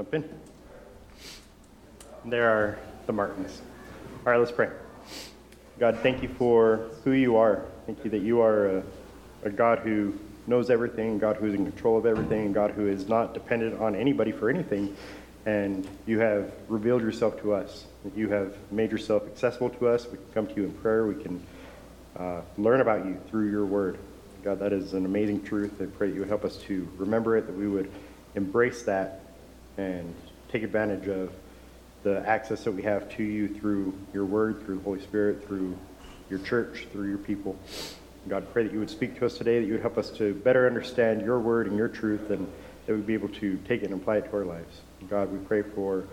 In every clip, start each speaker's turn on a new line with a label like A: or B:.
A: jump in. There are the Martins. All right, let's pray. God, thank you for who you are. Thank you that you are a, a God who knows everything, God who is in control of everything, God who is not dependent on anybody for anything. And you have revealed yourself to us. You have made yourself accessible to us. We can come to you in prayer. We can uh, learn about you through your word. God, that is an amazing truth. I pray that you would help us to remember it, that we would embrace that and take advantage of the access that we have to you through your word, through the Holy Spirit, through your church, through your people. God, pray that you would speak to us today, that you would help us to better understand your word and your truth, and that we'd be able to take it and apply it to our lives. God, we pray for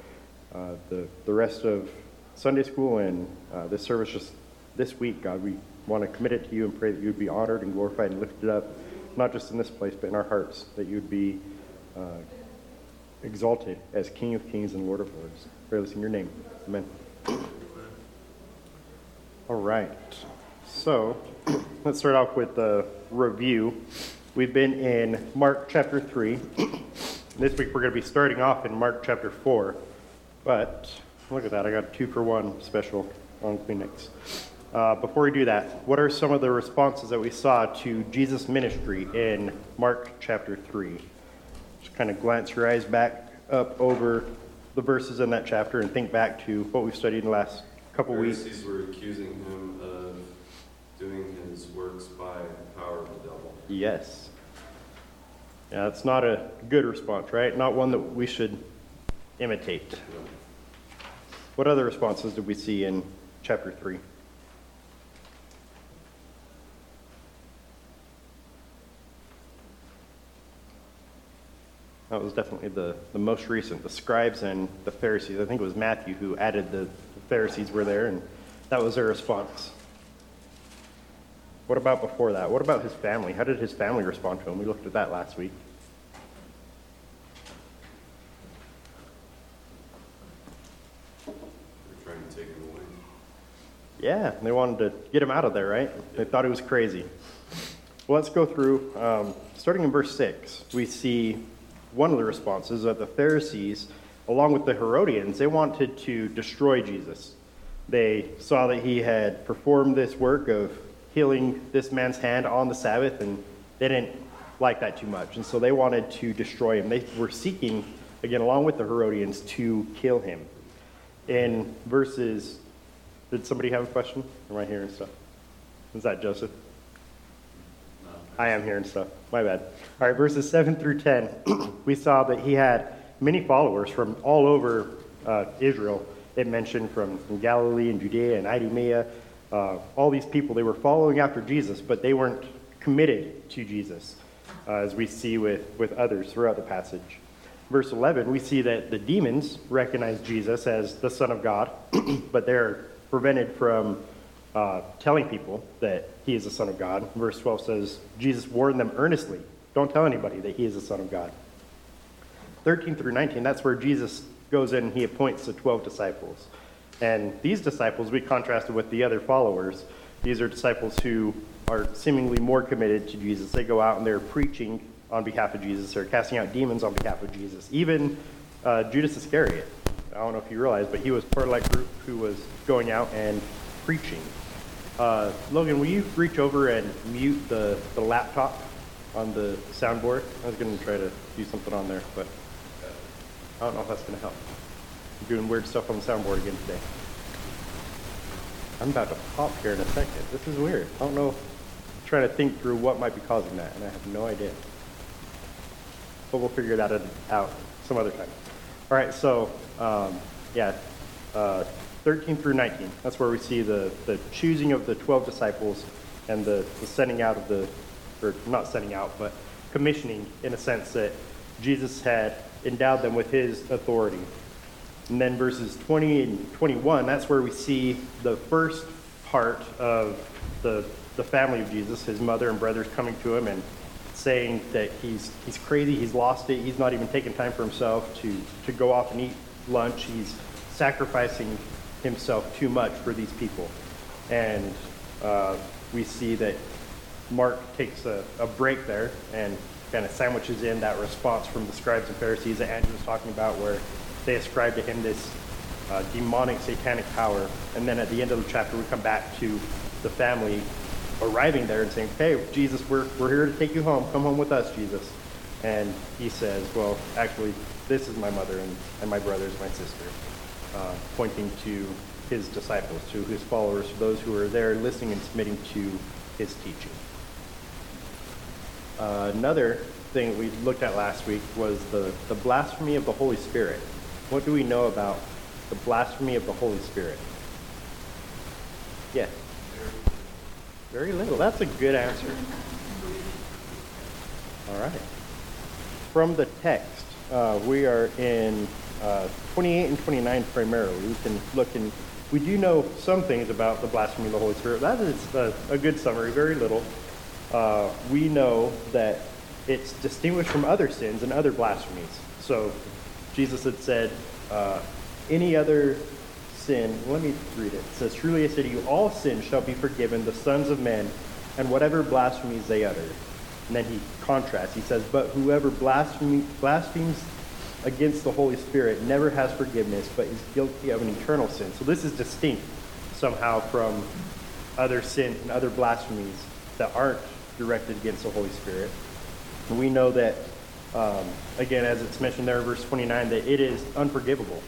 A: uh, the, the rest of Sunday school and uh, this service just this week, God. We want to commit it to you and pray that you would be honored and glorified and lifted up, not just in this place, but in our hearts, that you would be uh, exalted as King of kings and Lord of lords. Pray this in your name. Amen. All right. So let's start off with the review. We've been in Mark chapter 3. This week we're going to be starting off in Mark chapter 4. But look at that, I got a two for one special on Kleenex. Uh, before we do that, what are some of the responses that we saw to Jesus' ministry in Mark chapter 3? Kind of glance your eyes back up over the verses in that chapter and think back to what we've studied in the last couple weeks.
B: Pharisees were accusing him of doing his works by the power of the devil.
A: Yes. Yeah, that's not a good response, right? Not one that we should imitate. What other responses did we see in chapter 3? That was definitely the, the most recent, the scribes and the Pharisees. I think it was Matthew who added the, the Pharisees were there, and that was their response. What about before that? What about his family? How did his family respond to him? We looked at that last week.
B: They were trying to take him away.
A: Yeah, they wanted to get him out of there, right? They thought he was crazy. Well, let's go through. Um, starting in verse 6, we see one of the responses that the Pharisees, along with the Herodians, they wanted to destroy Jesus. They saw that he had performed this work of healing this man's hand on the Sabbath, and they didn't like that too much. And so they wanted to destroy him. They were seeking, again, along with the Herodians, to kill him. In verses, did somebody have a question? Am I hearing stuff? Is that Joseph? I am hearing stuff. My bad. All right, verses 7 through 10, we saw that he had many followers from all over uh, Israel. It mentioned from, from Galilee and Judea and Idumea. Uh, all these people, they were following after Jesus, but they weren't committed to Jesus, uh, as we see with, with others throughout the passage. Verse 11, we see that the demons recognize Jesus as the Son of God, but they're prevented from uh, telling people that he is the Son of God. Verse 12 says, Jesus warned them earnestly don't tell anybody that he is the Son of God. 13 through 19, that's where Jesus goes in and he appoints the 12 disciples. And these disciples, we contrasted with the other followers. These are disciples who are seemingly more committed to Jesus. They go out and they're preaching on behalf of Jesus, they're casting out demons on behalf of Jesus. Even uh, Judas Iscariot, I don't know if you realize, but he was part of that group who was going out and preaching. Uh, Logan, will you reach over and mute the, the laptop on the soundboard? I was going to try to do something on there, but I don't know if that's going to help. I'm doing weird stuff on the soundboard again today. I'm about to pop here in a second. This is weird. I don't know. I'm trying to think through what might be causing that, and I have no idea. But we'll figure that out some other time. All right, so um, yeah, uh, 13 through 19. That's where we see the, the choosing of the 12 disciples and the, the sending out of the, or not sending out, but commissioning in a sense that Jesus had endowed them with his authority. And then verses 20 and 21, that's where we see the first part of the, the family of Jesus, his mother and brothers coming to him and saying that he's, he's crazy, he's lost it, he's not even taking time for himself to, to go off and eat lunch, he's sacrificing himself too much for these people. And uh, we see that Mark takes a, a break there and kind of sandwiches in that response from the scribes and Pharisees that Andrew was talking about, where they ascribe to him this uh, demonic, satanic power. And then at the end of the chapter, we come back to the family arriving there and saying, Hey, Jesus, we're, we're here to take you home. Come home with us, Jesus. And he says, Well, actually, this is my mother and, and my brothers, my sister, uh, pointing to his disciples, to his followers, to those who are there listening and submitting to his teaching. Uh, another thing we looked at last week was the, the blasphemy of the Holy Spirit. What do we know about the blasphemy of the Holy Spirit? Yes. Very little. That's a good answer. All right. From the text, uh, we are in uh, 28 and 29 primarily. We can look and we do know some things about the blasphemy of the Holy Spirit. That is a, a good summary, very little. Uh, we know that it's distinguished from other sins and other blasphemies. So Jesus had said, uh, any other sin, let me read it. It says, Truly I say to you, all sins shall be forgiven the sons of men, and whatever blasphemies they utter. And then he contrasts. He says, But whoever blasphemes against the Holy Spirit never has forgiveness, but is guilty of an eternal sin. So this is distinct somehow from other sin and other blasphemies that aren't directed against the Holy Spirit. And we know that, um, again, as it's mentioned there in verse 29, that it is unforgivable.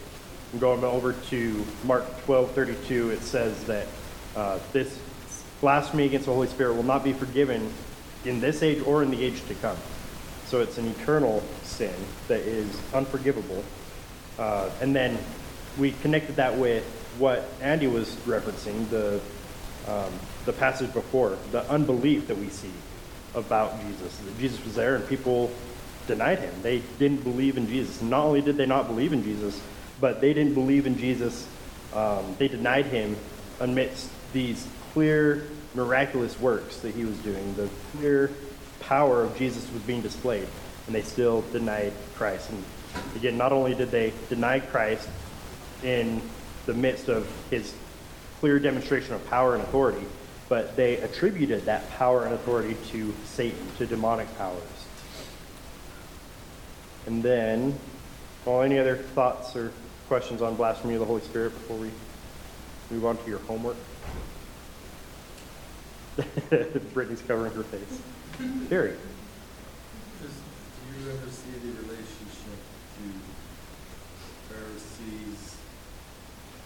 A: And going over to Mark 12 32, it says that uh, this blasphemy against the Holy Spirit will not be forgiven in this age or in the age to come. So it's an eternal sin that is unforgivable. Uh, and then we connected that with what Andy was referencing, the, um, the passage before, the unbelief that we see about Jesus. That Jesus was there and people denied him. They didn't believe in Jesus. Not only did they not believe in Jesus, but they didn't believe in Jesus. Um, they denied him amidst these clear, miraculous works that he was doing, the clear power of Jesus was being displayed, and they still denied Christ. And again, not only did they deny Christ in the midst of his clear demonstration of power and authority, but they attributed that power and authority to Satan, to demonic powers. And then, well, any other thoughts or questions on blasphemy of the Holy Spirit before we move on to your homework? Brittany's covering her face. Gary.
C: You ever see the relationship to Pharisees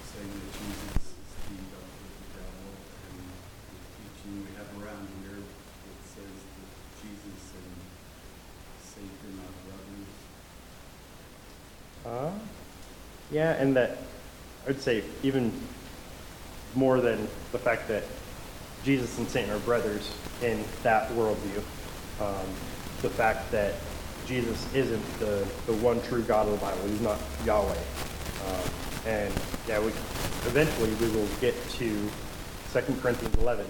C: saying that Jesus is teamed up with the devil and the teaching we have around here that says that Jesus and Satan are brothers?
A: Uh, yeah, and that I'd say even more than the fact that Jesus and Satan are brothers in that worldview. Um, the fact that Jesus isn't the, the one true God of the Bible. He's not Yahweh. Um, and yeah, we eventually we will get to 2 Corinthians 11,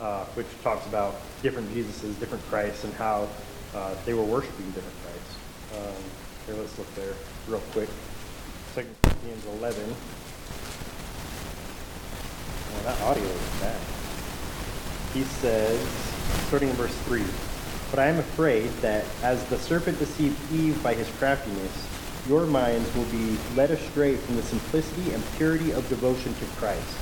A: uh, which talks about different Jesuses, different Christs, and how uh, they were worshiping different Christs. Um, here, let's look there real quick. 2 Corinthians 11. Oh, that audio is bad he says, starting in verse 3, But I am afraid that as the serpent deceived Eve by his craftiness, your minds will be led astray from the simplicity and purity of devotion to Christ.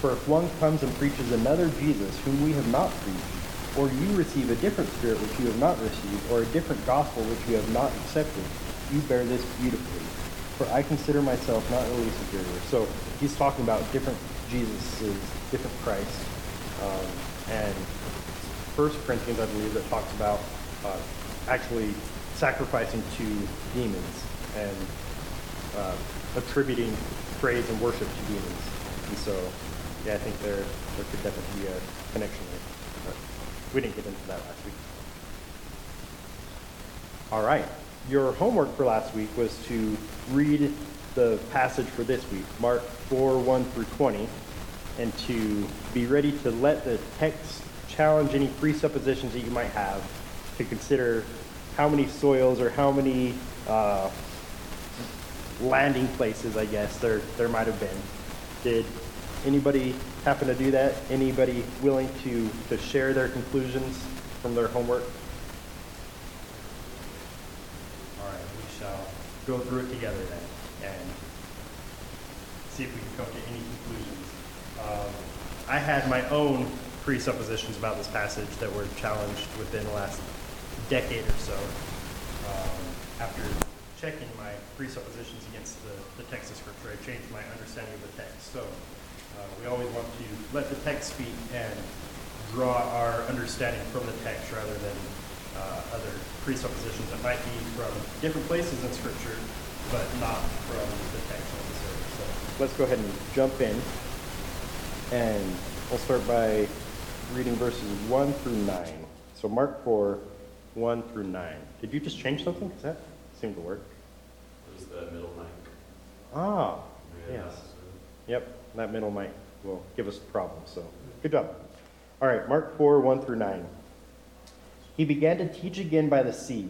A: For if one comes and preaches another Jesus whom we have not preached, or you receive a different spirit which you have not received, or a different gospel which you have not accepted, you bear this beautifully. For I consider myself not really superior. So he's talking about different Jesuses, different Christs. Um, and First Corinthians, I believe, that talks about uh, actually sacrificing to demons and uh, attributing praise and worship to demons. And so, yeah, I think there there could definitely be a connection there. But we didn't get into that last week. All right. Your homework for last week was to read the passage for this week, Mark 4, 1 through 20 and to be ready to let the text challenge any presuppositions that you might have, to consider how many soils or how many uh, landing places, I guess, there, there might have been. Did anybody happen to do that? Anybody willing to, to share their conclusions from their homework? All right, we shall go through it together then and see if we can come to any conclusions. Um, I had my own presuppositions about this passage that were challenged within the last decade or so. Um, after checking my presuppositions against the, the text of Scripture, I changed my understanding of the text. So uh, we always want to let the text speak and draw our understanding from the text rather than uh, other presuppositions that might be from different places in Scripture, but not from the text necessarily. So let's go ahead and jump in, and we'll start by reading verses 1 through 9. So Mark 4, 1 through 9. Did you just change something? Because that seemed to work.
B: What is the middle mic?
A: Ah,
B: Yeah,
A: yes. Yep, that middle mic will give us a problem, so good job. All right, Mark 4, 1 through 9. He began to teach again by the sea,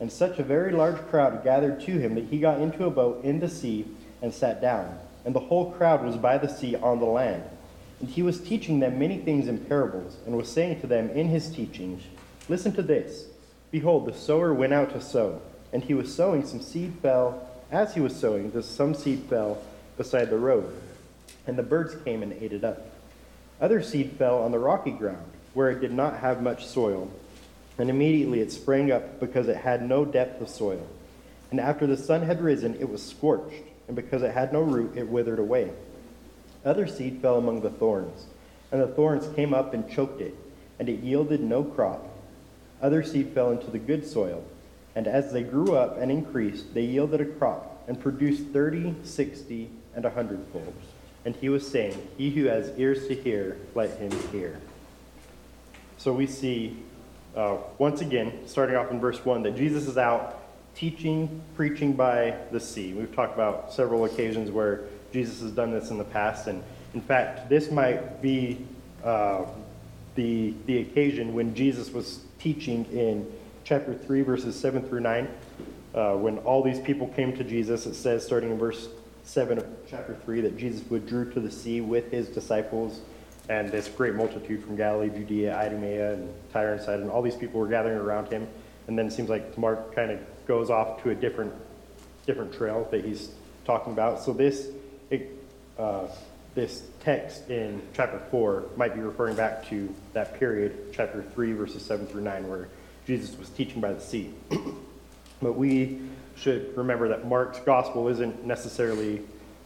A: and such a very large crowd gathered to him that he got into a boat in the sea and sat down. And the whole crowd was by the sea on the land. And he was teaching them many things in parables, and was saying to them in his teachings, Listen to this. Behold, the sower went out to sow, and he was sowing, some seed fell. As he was sowing, some seed fell beside the road, and the birds came and ate it up. Other seed fell on the rocky ground, where it did not have much soil, and immediately it sprang up because it had no depth of soil. And after the sun had risen, it was scorched, and because it had no root, it withered away. Other seed fell among the thorns, and the thorns came up and choked it, and it yielded no crop. Other seed fell into the good soil, and as they grew up and increased, they yielded a crop, and produced thirty, sixty, and a hundredfold. And he was saying, He who has ears to hear, let him hear. So we see, uh, once again, starting off in verse 1, that Jesus is out teaching, preaching by the sea. We've talked about several occasions where Jesus has done this in the past, and in fact, this might be uh, the, the occasion when Jesus was teaching in chapter 3, verses 7 through 9. Uh, when all these people came to Jesus, it says, starting in verse 7 of chapter 3, that Jesus withdrew to the sea with his disciples and this great multitude from Galilee, Judea, Idumea, and Tyre and Sidon. All these people were gathering around him. And then it seems like Mark kind of goes off to a different, different trail that he's talking about. So this, uh, this text in chapter 4 might be referring back to that period, chapter 3, verses 7 through 9, where Jesus was teaching by the sea. But we should remember that Mark's gospel isn't necessarily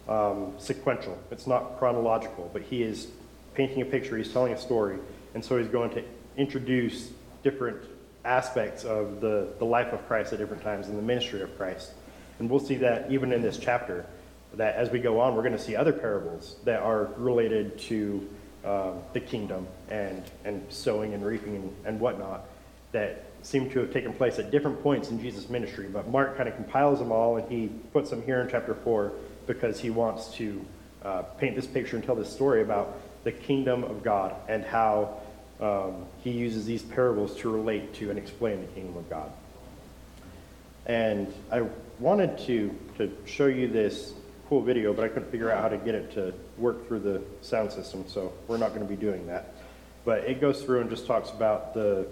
A: um, sequential. It's not chronological, but he is painting a picture, he's telling a story, and so he's going to introduce different aspects of the, the life of Christ at different times in the ministry of Christ. And we'll see that even in this chapter, that as we go on, we're going to see other parables that are related to um, the kingdom and, and sowing and reaping and, and whatnot that seem to have taken place at different points in Jesus' ministry. But Mark kind of compiles them all and he puts them here in chapter 4 because he wants to uh, paint this picture and tell this story about the kingdom of God and how um, he uses these parables to relate to and explain the kingdom of God. And I wanted to, to show you this cool video, but I couldn't figure out how to get it to work through the sound system, so we're not going to be doing that. But it goes through and just talks about the,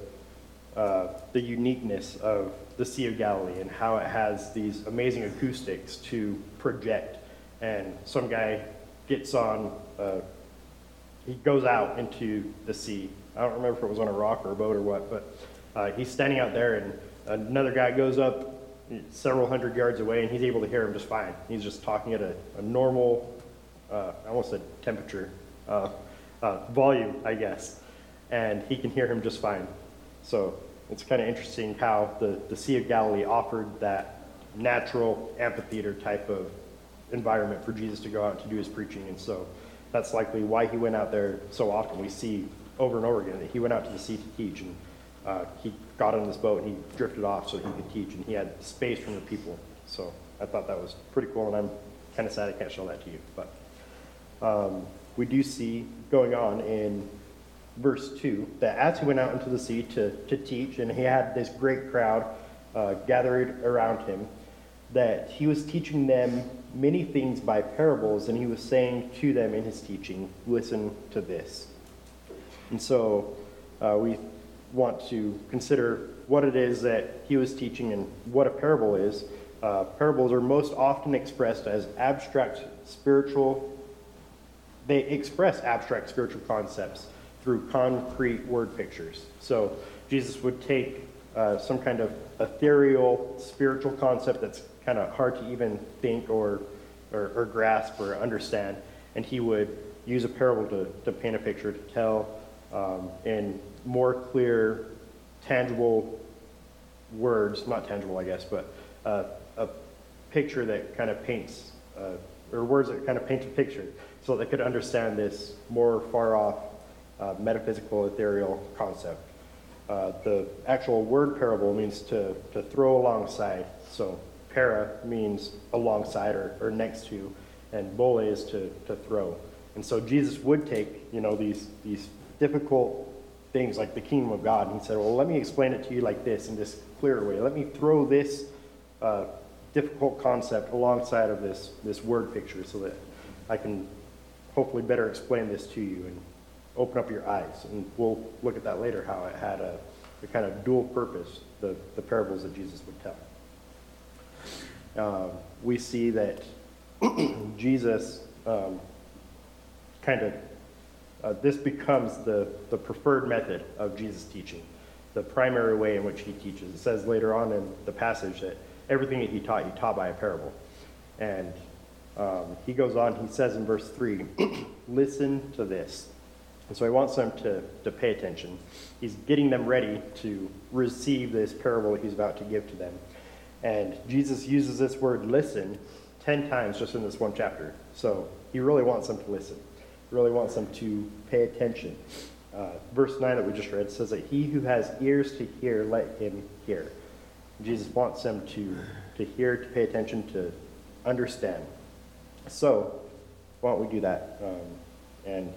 A: uh, the uniqueness of the Sea of Galilee and how it has these amazing acoustics to project. And some guy gets on, uh, he goes out into the sea. I don't remember if it was on a rock or a boat or what, but uh, he's standing out there, and another guy goes up several hundred yards away, and he's able to hear him just fine. He's just talking at a, a normal, uh, I almost said temperature, uh, uh, volume, I guess, and he can hear him just fine. So it's kind of interesting how the, the Sea of Galilee offered that natural amphitheater type of environment for Jesus to go out to do his preaching, and so that's likely why he went out there so often. We see over and over again that he went out to the sea to teach, and uh, he got on this boat and he drifted off so he could teach, and he had space from the people. So I thought that was pretty cool, and I'm kind of sad I can't show that to you. But um, we do see going on in verse 2 that as he went out into the sea to, to teach, and he had this great crowd uh, gathered around him, that he was teaching them many things by parables, and he was saying to them in his teaching, Listen to this. And so uh, we want to consider what it is that he was teaching and what a parable is. uh, parables are most often expressed as abstract spiritual, they express abstract spiritual concepts through concrete word pictures. So Jesus would take uh, some kind of ethereal spiritual concept that's kind of hard to even think or, or, or grasp or understand, and he would use a parable to, to paint a picture to tell um, in more clear, tangible words, not tangible, I guess, but uh, a picture that kind of paints, uh, or words that kind of paint a picture, so they could understand this more far off uh, metaphysical, ethereal concept. Uh, the actual word parable means to, to throw alongside. So para means alongside or, or next to, and bole is to, to throw. And so Jesus would take, you know, these, these difficult things like the kingdom of God, and he said, well, let me explain it to you like this in this clearer way. Let me throw this uh, difficult concept alongside of this, this word picture so that I can hopefully better explain this to you and open up your eyes. And we'll look at that later, how it had a, a kind of dual purpose, the, the parables that Jesus would tell. Um, we see that Jesus um, kind of, uh, this becomes the, the preferred method of Jesus' teaching, the primary way in which he teaches. It says later on in the passage that everything that he taught, he taught by a parable. And um, he goes on, he says in verse 3, listen to this. And so he wants them to, to pay attention. He's getting them ready to receive this parable that he's about to give to them. And Jesus uses this word listen 10 times just in this one chapter. So he really wants them to listen, really wants them to pay attention. Uh, verse 9 that we just read says that he who has ears to hear, let him hear. Jesus wants them to, to hear, to pay attention, to understand. So, why don't we do that? Um, and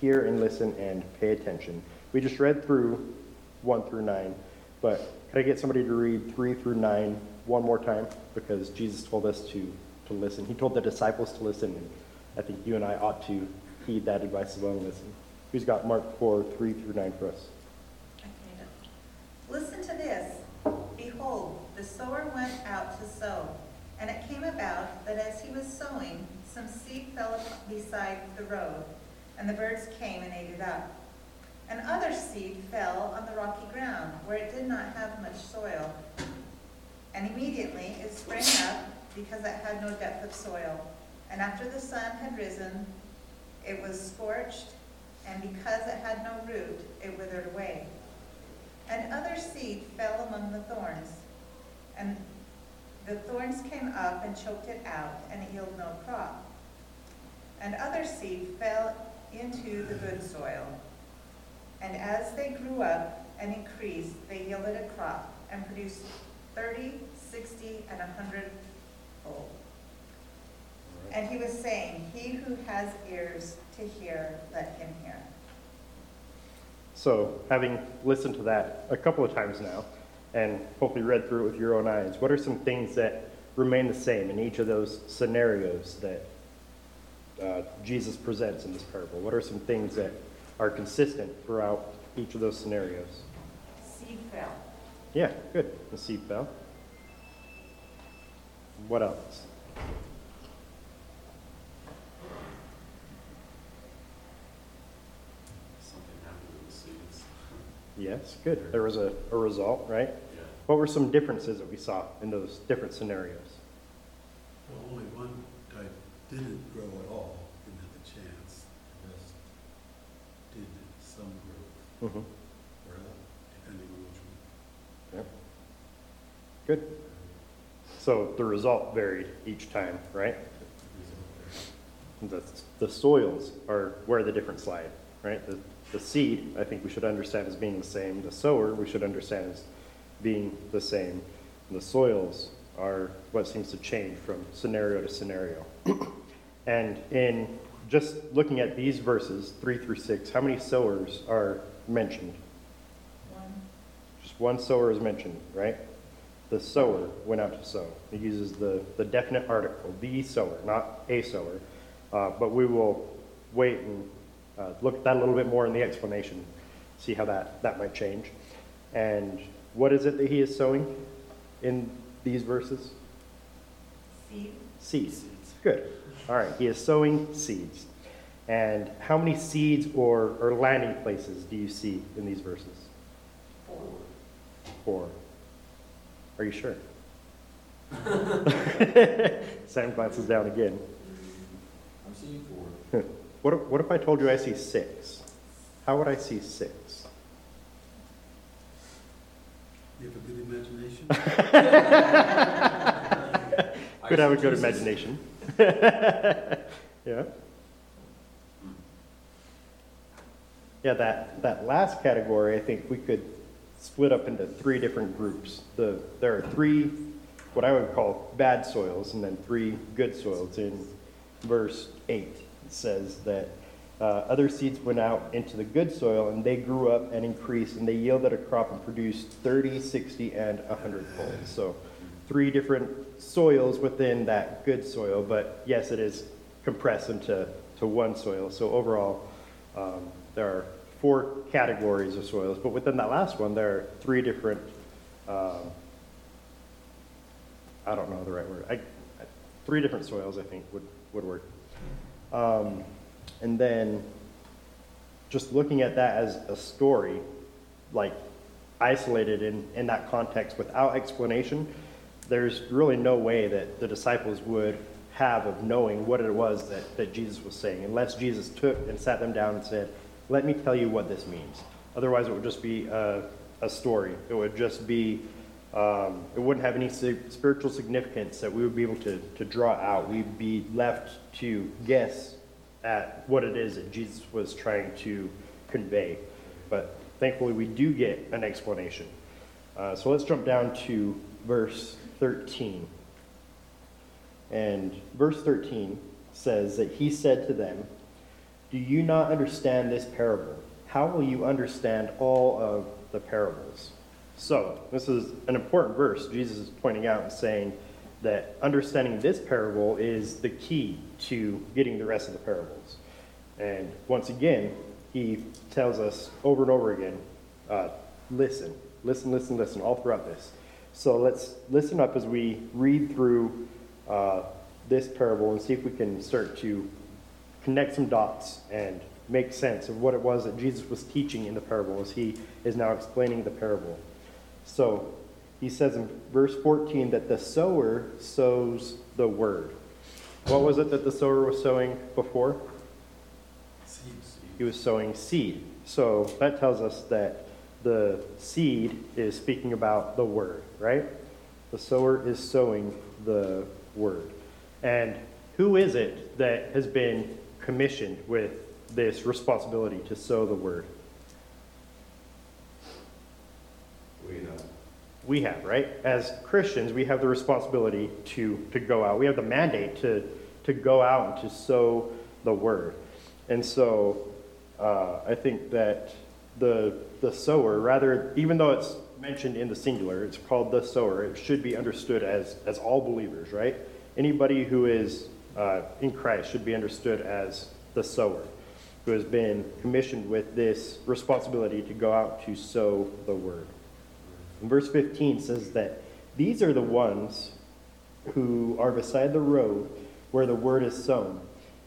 A: hear and listen and pay attention. We just read through 1 through 9, but could I get somebody to read 3 through 9 one more time? Because Jesus told us to, to listen. He told the disciples to listen, and I think you and I ought to heed that advice as well listen. Who's got Mark 4, 3 through 9 for us?
D: Listen to this. Behold, the sower went out to sow. And it came about that as he was sowing, some seed fell beside the road, and the birds came and ate it up. And other seed fell on the rocky ground, where it did not have much soil. And immediately it sprang up, because it had no depth of soil. And after the sun had risen, it was scorched, and because it had no root, it withered away. And other seed fell among the thorns, and the thorns came up and choked it out, and it yielded no crop. And other seed fell into the good soil. And as they grew up and increased, they yielded a crop and produced thirty, sixty, and a hundred fold. And he was saying, He who has ears to hear, let him hear.
A: So, having listened to that a couple of times now, and hopefully read through it with your own eyes, what are some things that remain the same in each of those scenarios that uh, Jesus presents in this parable? What are some things that are consistent throughout each of those scenarios?
D: Seed fell.
A: Yeah, good. The seed fell. What else?
B: Something happened to the seeds.
A: Yes, good. There was a, a result, right?
B: Yeah.
A: What were some differences that we saw in those different scenarios?
C: Well, only one type didn't grow at all, didn't have a chance. The rest did some growth,
A: Mm-hmm.
C: or depending on which one.
A: Yep. Good. So the result varied each time, right? The, the soils are where the difference lie, right? The, the seed, I think we should understand as being the same. The sower, we should understand as being the same. The soils are what seems to change from scenario to scenario. and in just looking at these verses, three through six, how many sowers are mentioned?
D: One.
A: Just one sower is mentioned, right? The sower went out to sow. He uses the, the definite article, the sower, not a sower. Uh, but we will wait and uh, look at that a little bit more in the explanation, see how that, that might change. And what is it that he is sowing in these verses?
D: Seed,
A: Seeds.
C: Seeds.
A: Good. All right. He is sowing seeds. And how many seeds or, or landing places do you see in these verses?
D: four.
A: Four. Are you sure? Sam glances down again.
B: I'm seeing four.
A: What if, what if I told you I see six? How would I see six?
C: You have a good imagination?
A: Could have a good imagination. yeah. Yeah, that, that last category, I think we could split up into three different groups. The, there are three, what I would call bad soils, and then three good soils. In verse 8, it says that uh, other seeds went out into the good soil, and they grew up and increased, and they yielded a crop and produced 30, 60, and 100 fold. So, three different soils within that good soil, but yes, it is compressed into to one soil. So, overall, um, there are four categories of soils, but within that last one, there are three different. Um, I don't know the right word. I, three different soils, I think, would, would work. Um, and then just looking at that as a story, like isolated in, in that context without explanation, there's really no way that the disciples would have of knowing what it was that, that Jesus was saying, unless Jesus took and sat them down and said, Let me tell you what this means. Otherwise, it would just be a, a story. It would just be, um, it wouldn't have any spiritual significance that we would be able to, to draw out. We'd be left to guess at what it is that Jesus was trying to convey. But thankfully, we do get an explanation. Uh, so let's jump down to verse 13. And verse 13 says that he said to them, Do you not understand this parable? How will you understand all of the parables? So, this is an important verse. Jesus is pointing out and saying that understanding this parable is the key to getting the rest of the parables. And once again, he tells us over and over again uh, listen, listen, listen, listen, all throughout this. So let's listen up as we read through uh, this parable and see if we can start to connect some dots and make sense of what it was that Jesus was teaching in the parable as he is now explaining the parable. So he says in verse 14 that the sower sows the word. What was it that the sower was sowing before?
C: Seeds.
A: He was sowing seed. So that tells us that the seed is speaking about the word, right? The sower is sowing the word. And who is it that has been commissioned with this responsibility to sow the word?
B: We have.
A: We have, right? As Christians, we have the responsibility to, to go out. We have the mandate to, to go out and to sow the word. And so uh, I think that the, the sower, rather, even though it's mentioned in the singular, it's called the sower, it should be understood as, as all believers, right? Anybody who is uh, in Christ should be understood as the sower, who has been commissioned with this responsibility to go out to sow the word. Verse 15 says that these are the ones who are beside the road where the word is sown.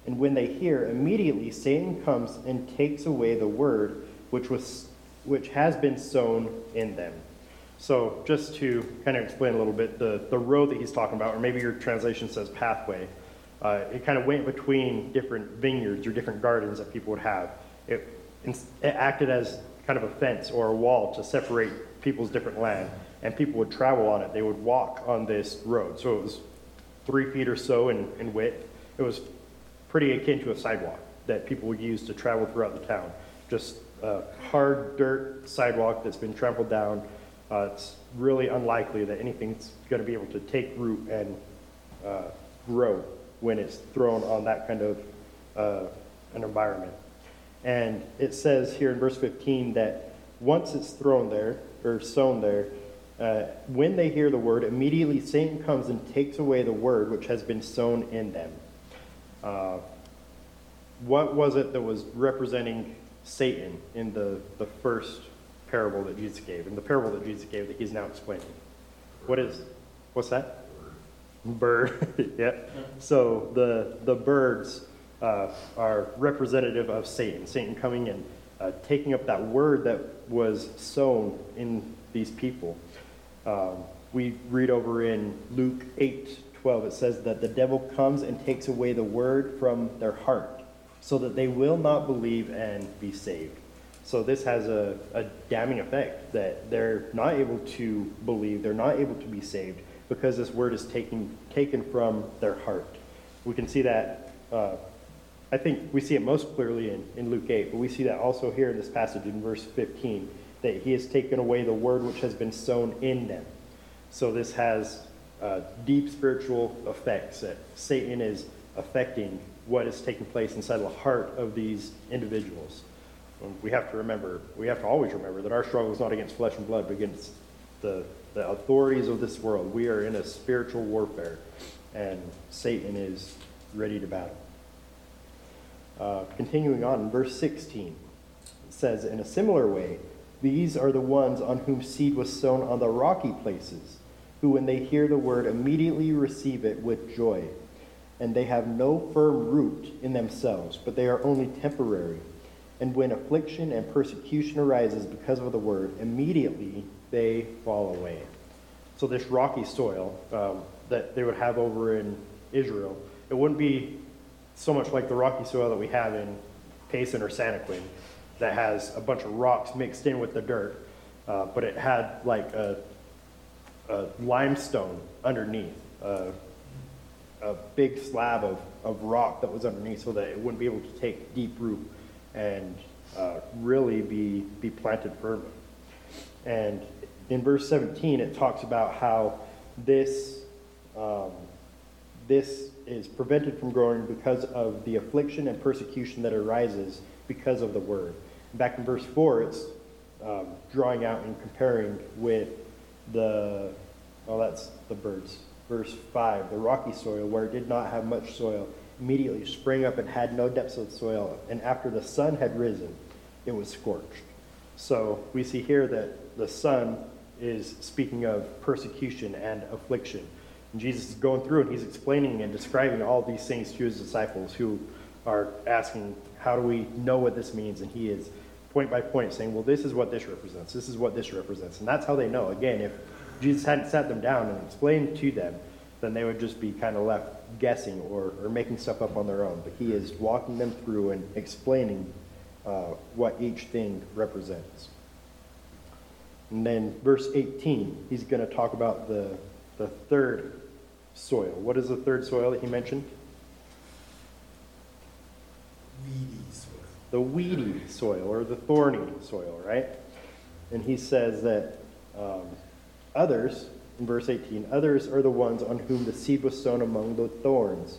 A: And when they hear, immediately Satan comes and takes away the word which was which has been sown in them. So just to kind of explain a little bit, the, the road that he's talking about, or maybe your translation says pathway, uh, it kind of went between different vineyards or different gardens that people would have. It, it acted as kind of a fence or a wall to separate people's different land, and people would travel on it. They would walk on this road. So it was three feet or so in, in width. It was pretty akin to a sidewalk that people would use to travel throughout the town. Just a hard dirt sidewalk that's been trampled down. Uh, it's really unlikely that anything's going to be able to take root and uh, grow when it's thrown on that kind of uh, an environment. And it says here in verse 15 that once it's thrown there or sown there, uh, when they hear the word, immediately Satan comes and takes away the word which has been sown in them. Uh, what was it that was representing Satan in the, the first parable that Jesus gave, in the parable that Jesus gave that he's now explaining? What is, what's that? Bird, yeah. So the, the birds uh, are representative of Satan. Satan coming and uh, taking up that word that was sown in these people. Um, we read over in Luke 8 12, it says that the devil comes and takes away the word from their heart so that they will not believe and be saved. So this has a, a damning effect that they're not able to believe, they're not able to be saved because this word is taken, taken from their heart. We can see that, uh, I think we see it most clearly in, in Luke 8, but we see that also here in this passage in verse 15, that he has taken away the word which has been sown in them. So this has uh, deep spiritual effects that Satan is affecting what is taking place inside the heart of these individuals. Um, we have to remember, we have to always remember that our struggle is not against flesh and blood, but against the, the authorities of this world. We are in a spiritual warfare, and Satan is ready to battle. Uh, continuing on verse 16, it says, In a similar way, these are the ones on whom seed was sown on the rocky places, who, when they hear the word, immediately receive it with joy. And they have no firm root in themselves, but they are only temporary. And when affliction and persecution arises because of the word, immediately they fall away. So, this rocky soil um, that they would have over in Israel, it wouldn't be so much like the rocky soil that we have in Payson or Santaquin that has a bunch of rocks mixed in with the dirt, uh, but it had like a, a limestone underneath, a big slab of, of rock that was underneath so that it wouldn't be able to take deep root and uh, really be, be planted firmly. And in verse 17, it talks about how this, um, this is prevented from growing because of the affliction and persecution that arises because of the word. Back in verse 4, it's um, drawing out and comparing with the, oh, that's the birds. Verse 5, the rocky soil, where it did not have much soil, immediately sprang up and had no depths of soil. And after the sun had risen, it was scorched. So we see here that the sun is speaking of persecution and affliction. And Jesus is going through and he's explaining and describing all these things to his disciples who are asking, How do we know what this means? And he is point by point saying, Well, this is what this represents. This is what this represents. And that's how they know. Again, if Jesus hadn't sat them down and explained to them, then they would just be kind of left guessing or, or making stuff up on their own. But he is walking them through and explaining uh, what each thing represents. And then verse 18, he's going to talk about the, the third soil. What is the third soil that he mentioned?
C: Weedy soil.
A: The weedy soil or the thorny soil, right? And he says that um, others, in verse 18, others are the ones on whom the seed was sown among the thorns.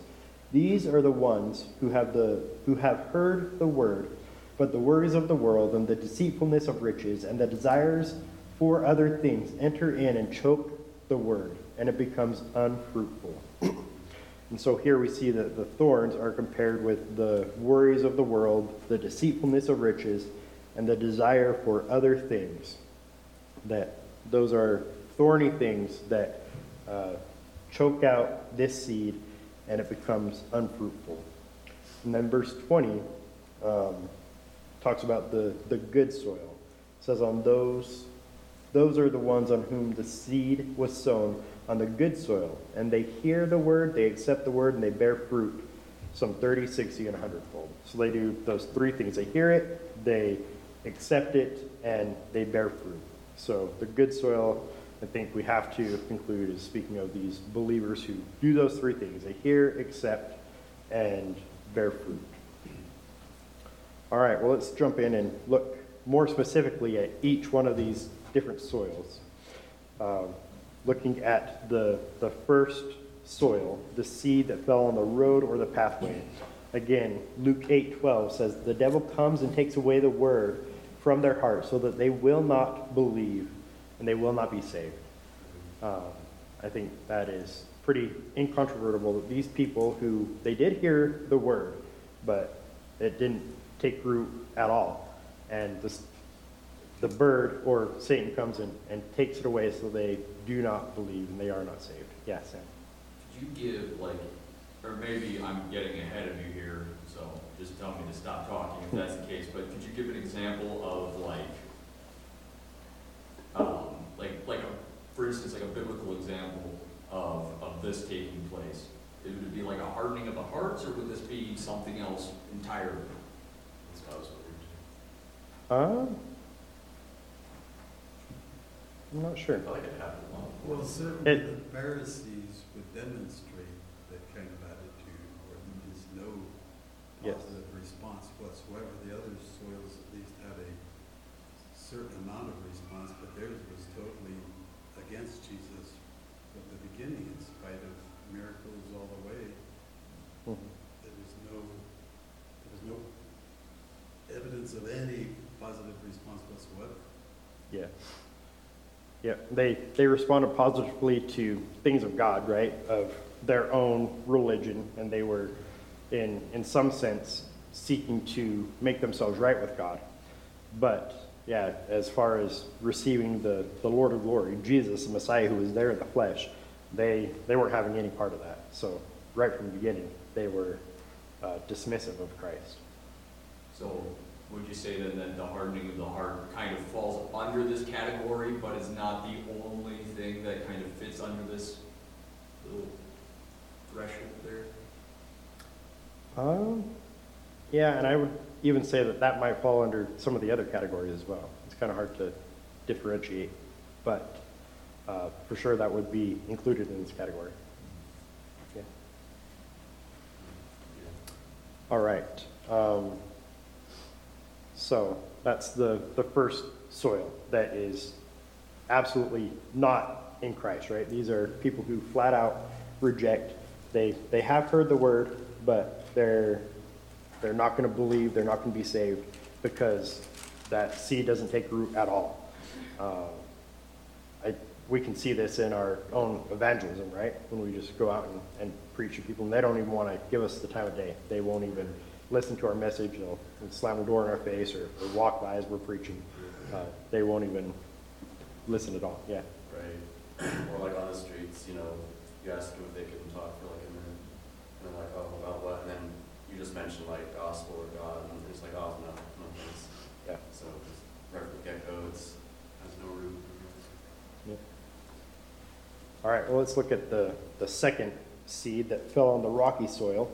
A: These are the ones who have, the, who have heard the word, but the worries of the world and the deceitfulness of riches and the desires for other things enter in and choke the word, and it becomes unfruitful. and so here we see that the thorns are compared with the worries of the world, the deceitfulness of riches, and the desire for other things. That those are thorny things that uh, choke out this seed and it becomes unfruitful. And then verse 20 um, talks about the, the good soil. It says, On those those are the ones on whom the seed was sown on the good soil. And they hear the word, they accept the word, and they bear fruit some 30, 60, and 100 fold. So they do those three things. They hear it, they accept it, and they bear fruit. So the good soil, I think we have to conclude, is speaking of these believers who do those three things. They hear, accept, and bear fruit. All right, well, let's jump in and look more specifically at each one of these different soils. Um, looking at the, the first soil, the seed that fell on the road or the pathway. Again, Luke 8 12 says, The devil comes and takes away the word from their heart so that they will not believe and they will not be saved. Um, I think that is pretty incontrovertible that these people who they did hear the word, but it didn't take root at all. And this, the bird or Satan comes in and takes it away so they do not believe and they are not saved. Yeah, Sam.
C: Could
E: you give like, or maybe I'm getting ahead of you here, so just tell me to stop talking if that's the case, but could you give an example of like, um, like, like, a- for instance, like a biblical example of, of this taking place? Would it be like a hardening of the hearts, or would this be something else entirely?
B: That's what I was wondering.
A: Um, I'm not sure.
B: I feel like it happened a lot.
C: Well, certainly
A: It-
C: the Pharisees would demonstrate that kind of attitude where there is no
A: Yes.
C: positive response whatsoever. The other soils at least had a certain amount of response, but theirs was totally against Jesus from the beginning, in spite of miracles all the way.
A: Mhm.
C: There was no, there was no evidence of any positive response whatsoever.
A: Yeah. Yeah, they, they responded positively to things of God, right? Of their own religion, and they were, in, in some sense, seeking to make themselves right with God. But, yeah, as far as receiving the, the Lord of glory, Jesus, the Messiah who was there in the flesh, they, they weren't having any part of that. So, right from the beginning, they were uh, dismissive of Christ.
E: So would you say then that the hardening of the heart kind of falls under this category, but is not the only thing that kind of fits under this little threshold there?
A: Um, yeah, and I would even say that that might fall under some of the other categories as well. It's kind of hard to differentiate, but uh, for sure that would be included in this category. Yeah. All right. Um, so that's the, the first soil that is absolutely not in Christ, right? These are people who flat out reject. They, they have heard the word, but they're, they're not going to believe, they're not going to be saved because that seed doesn't take root at all. Uh, I, we can see this in our own evangelism, right? When we just go out and, and preach to people, and they don't even want to give us the time of day. They won't even listen to our message. They'll slam the door in our face or, or walk by as we're preaching. Uh, they won't even listen at all. Yeah.
B: Right. Or like on the streets, you know, you ask them if they can talk for like a minute, and they're like, oh, about what? And then you just mention like gospel or God, and it's like, oh, no, no thanks.
A: Yeah.
B: So just right from the get-go, it's, has no root. Yeah.
A: All right, well, let's look at the, the second seed that fell on the rocky soil.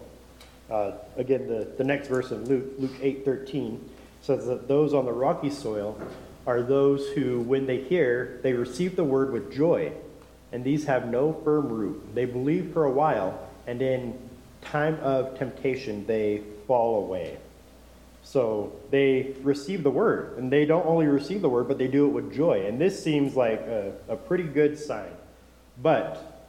A: Uh, again, the, the next verse in Luke, Luke 8 13, says that those on the rocky soil are those who, when they hear, they receive the word with joy, and these have no firm root. They believe for a while, and in time of temptation, they fall away. So they receive the word, and they don't only receive the word, but they do it with joy. And this seems like a, a pretty good sign. But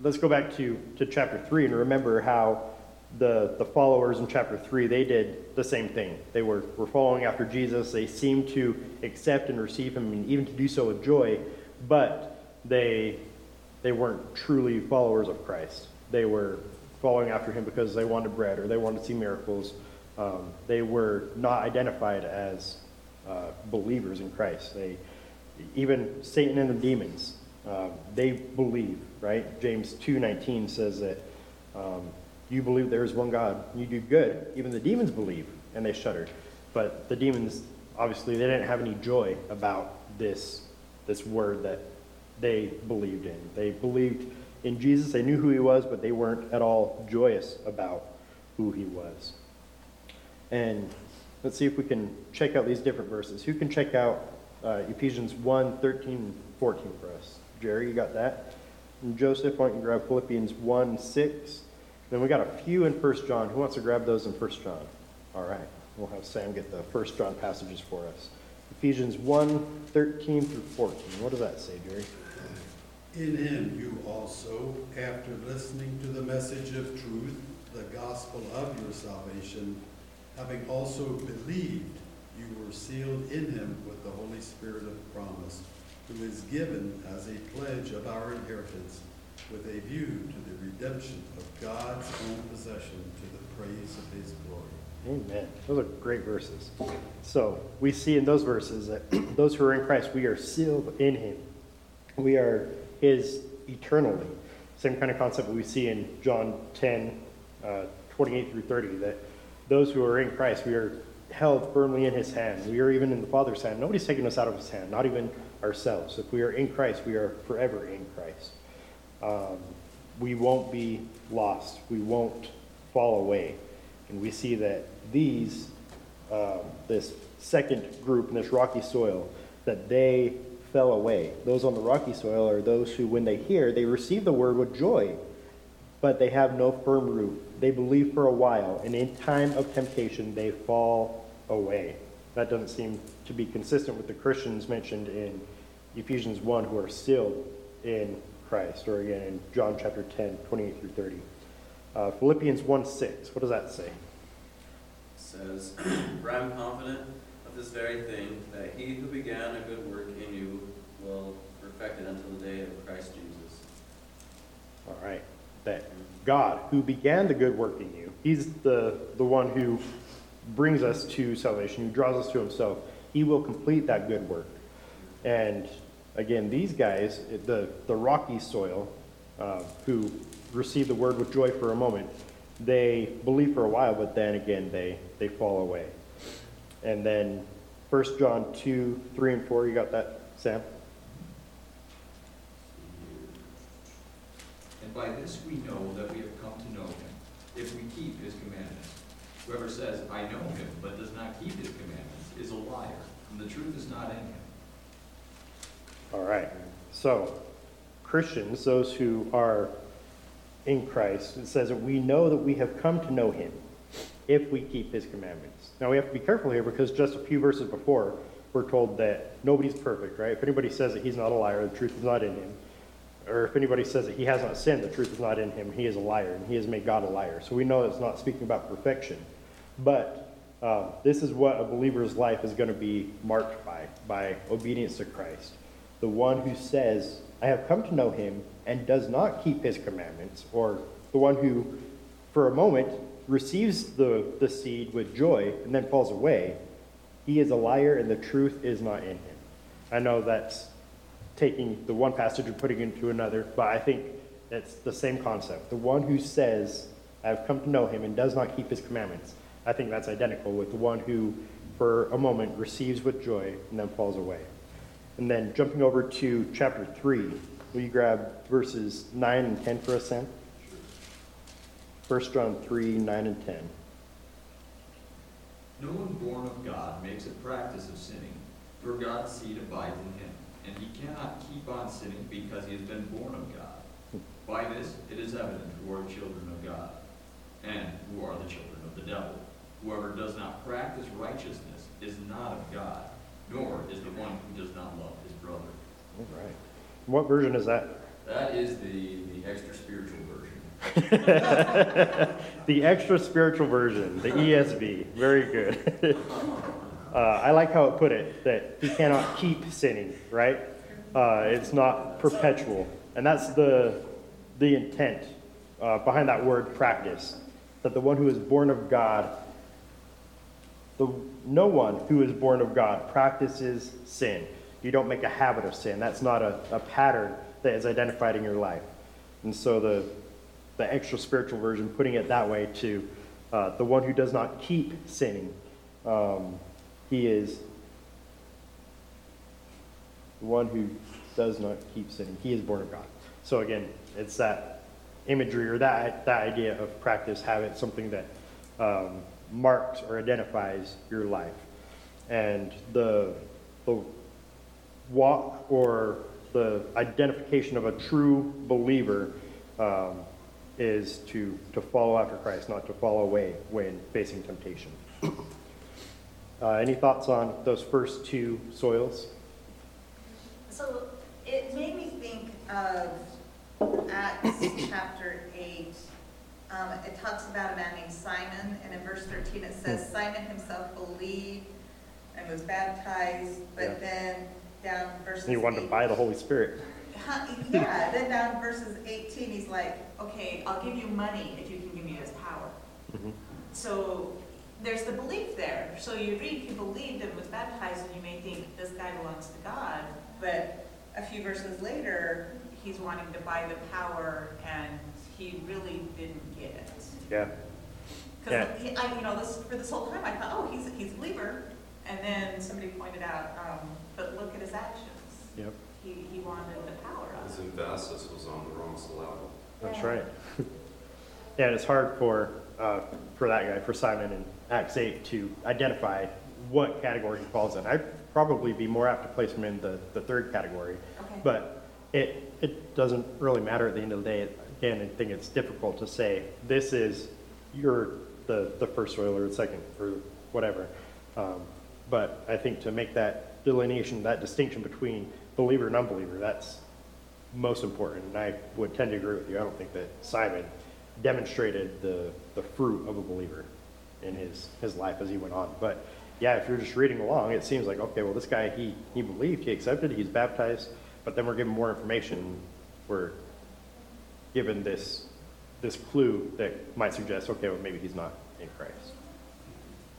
A: let's go back to, to chapter 3 and remember how the, the followers in chapter 3, they did the same thing. They were, were following after Jesus. They seemed to accept and receive him, and even to do so with joy, but they, they weren't truly followers of Christ. They were following after him because they wanted bread or they wanted to see miracles. Um, they were not identified as uh, believers in Christ. They, even Satan and the demons, um, they believe, right? James 2.19 says that um, you believe there is one God, you do good. Even the demons believe, and they shuddered. But the demons, obviously, they didn't have any joy about this, this word that they believed in. They believed in Jesus, they knew who he was, but they weren't at all joyous about who he was. And let's see if we can check out these different verses. Who can check out uh, Ephesians 1 13 and 14 for us? Jerry, you got that? And Joseph, why don't you grab Philippians 1 6? Then we got a few in 1 John. Who wants to grab those in 1 John? All right. We'll have Sam get the 1 John passages for us. Ephesians 1 13 through 14. What does that say, Jerry?
C: Uh, in him you also, after listening to the message of truth, the gospel of your salvation, having also believed, you were sealed in him with the Holy Spirit of promise, who is given as a pledge of our inheritance, with a view to the redemption of God's own possession to the praise of his glory.
A: Amen. Those are great verses. So we see in those verses that those who are in Christ, we are sealed in Him. We are His eternally. Same kind of concept we see in John 10, uh, 28 through 30, that those who are in Christ, we are held firmly in his hand. We are even in the Father's hand. Nobody's taking us out of his hand, not even ourselves. If we are in Christ, we are forever in Christ. Um, we won't be lost. We won't fall away. And we see that these, um, this second group in this rocky soil, that they fell away. Those on the rocky soil are those who, when they hear, they receive the word with joy, but they have no firm root. They believe for a while, and in time of temptation, they fall away. That doesn't seem to be consistent with the Christians mentioned in Ephesians 1 who are still in Christ, or again in John chapter 10, 28 through 30. Uh, Philippians 1 6, what does that say?
B: It says, For I am confident of this very thing, that he who began a good work in you will perfect it until the day of Christ Jesus.
A: All right. That God, who began the good work in you, He's the, the one who brings us to salvation, who draws us to Himself. He will complete that good work. And again, these guys, the, the rocky soil, uh, who receive the word with joy for a moment, they believe for a while, but then again, they, they fall away. And then 1 John 2, 3, and 4, you got that, Sam?
E: And by this we know that we have come to know him, if we keep his commandments. Whoever says, I know him, but does not keep his commandments, is a liar, and the truth is not in him.
A: All right. So, Christians, those who are in Christ, it says that we know that we have come to know him if we keep his commandments. Now, we have to be careful here because just a few verses before, we're told that nobody's perfect, right? If anybody says that he's not a liar, the truth is not in him. Or if anybody says that he has not sinned, the truth is not in him, he is a liar, and he has made God a liar. So we know it's not speaking about perfection. But um, this is what a believer's life is going to be marked by, by obedience to Christ. The one who says, I have come to know him and does not keep his commandments, or the one who, for a moment, receives the, the seed with joy and then falls away, he is a liar and the truth is not in him. I know that's taking the one passage and putting it into another, but I think it's the same concept. The one who says, I have come to know him and does not keep his commandments, I think that's identical with the one who, for a moment, receives with joy and then falls away. And then jumping over to chapter 3, will you grab verses 9 and 10 for us, Sam? 1 John 3, 9 and 10.
E: No one born of God makes a practice of sinning, for God's seed abides in him, and he cannot keep on sinning because he has been born of God. By this it is evident who are children of God, and who are the children of the devil. Whoever does not practice righteousness is not of God, nor is the one who does not love his brother.
A: All right. What version is that?
E: That is the, the extra spiritual version.
A: The extra spiritual version, the ESV. Very good. uh, I like how it put it that he cannot keep sinning, right? Uh, it's not perpetual. And that's the, the intent uh, behind that word practice. That the one who is born of God, the, no one who is born of God practices sin. You don't make a habit of sin. That's not a, a pattern that is identified in your life. And so the, the extra spiritual version, putting it that way to uh, the one who does not keep sinning, um, he is the one who does not keep sinning. He is born of God. So again, it's that imagery or that that idea of practice, habit, something that um, marks or identifies your life, and the the walk or the identification of a true believer um, is to, to follow after Christ, not to fall away when facing temptation. Uh, any thoughts on those first two soils?
D: So it made me think of Acts chapter 8. Um, it talks about a man named Simon, and in verse 13 it says, Simon himself believed and was baptized,
A: Yeah.
D: but then down verses
A: And he wanted to
D: 8
A: buy the Holy Spirit.
D: Huh, Yeah, then down verses 18, he's like, okay, I'll give you money if you can give me his power.
A: Mhm.
D: So there's the belief there. So you read, he believed and was baptized, and you may think this guy belongs to God. But a few verses later, he's wanting to buy the power and he really didn't get it.
A: Yeah, Yeah.
D: Because he, I, you know, this, for this whole time, I thought, oh, he's, he's a believer. And then somebody pointed out, um, but look at his actions.
A: yep,
D: He, he wanted the power of
F: His
D: it.
F: emphasis was on the wrong syllable.
A: that's
D: Yeah.
A: right. Yeah, and it's hard for, uh, for that guy, for Simon in Acts eight, to identify what category he falls in. I'd probably be more apt to place him in the, the third category.
D: Okay.
A: But it, it doesn't really matter at the end of the day. Again, I think it's difficult to say, this is, you're the, the first soil or the second, or whatever. Um, But I think to make that delineation, that distinction between believer and unbeliever, that's most important. And I would tend to agree with you. I don't think that Simon demonstrated the, the fruit of a believer in his, his life as he went on. But yeah, if you're just reading along, it seems like, okay, well, this guy, he, he believed, he accepted, he's baptized, but then we're given more information. We're given this, this clue that might suggest, okay, well, maybe he's not in Christ.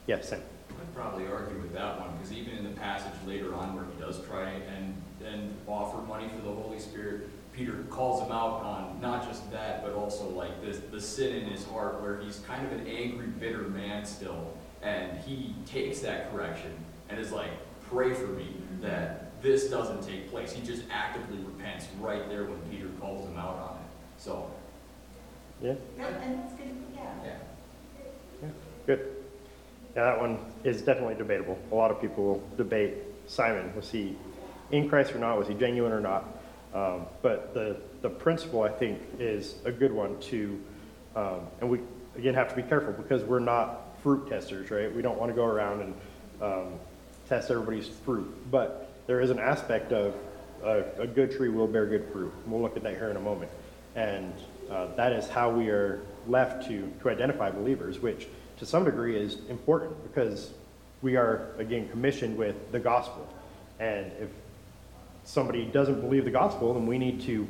A: Yes, Sam?
E: I'd probably argue with that one, because even in the passage later on where he does try and, and offer money for the Holy Spirit, Peter calls him out on not just that, but also like this, the sin in his heart where he's kind of an angry, bitter man still. And he takes that correction and is like, pray for me that this doesn't take place. He just actively repents right there when Peter calls him out on it. So,
A: Yeah?
D: Yeah, and that's good, yeah.
E: yeah.
A: Yeah, Good. Yeah, that one is definitely debatable. A lot of people will debate Simon. Was he in Christ or not? Was he genuine or not? Um, but the, the principle, I think, is a good one to, um, and we, again, have to be careful because we're not fruit testers, right? We don't want to go around and um, test everybody's fruit. But there is an aspect of a, a good tree will bear good fruit. We'll look at that here in a moment. And uh, that is how we are left to, to identify believers, which to some degree is important because we are, again, commissioned with the gospel. And if somebody doesn't believe the gospel, then we need to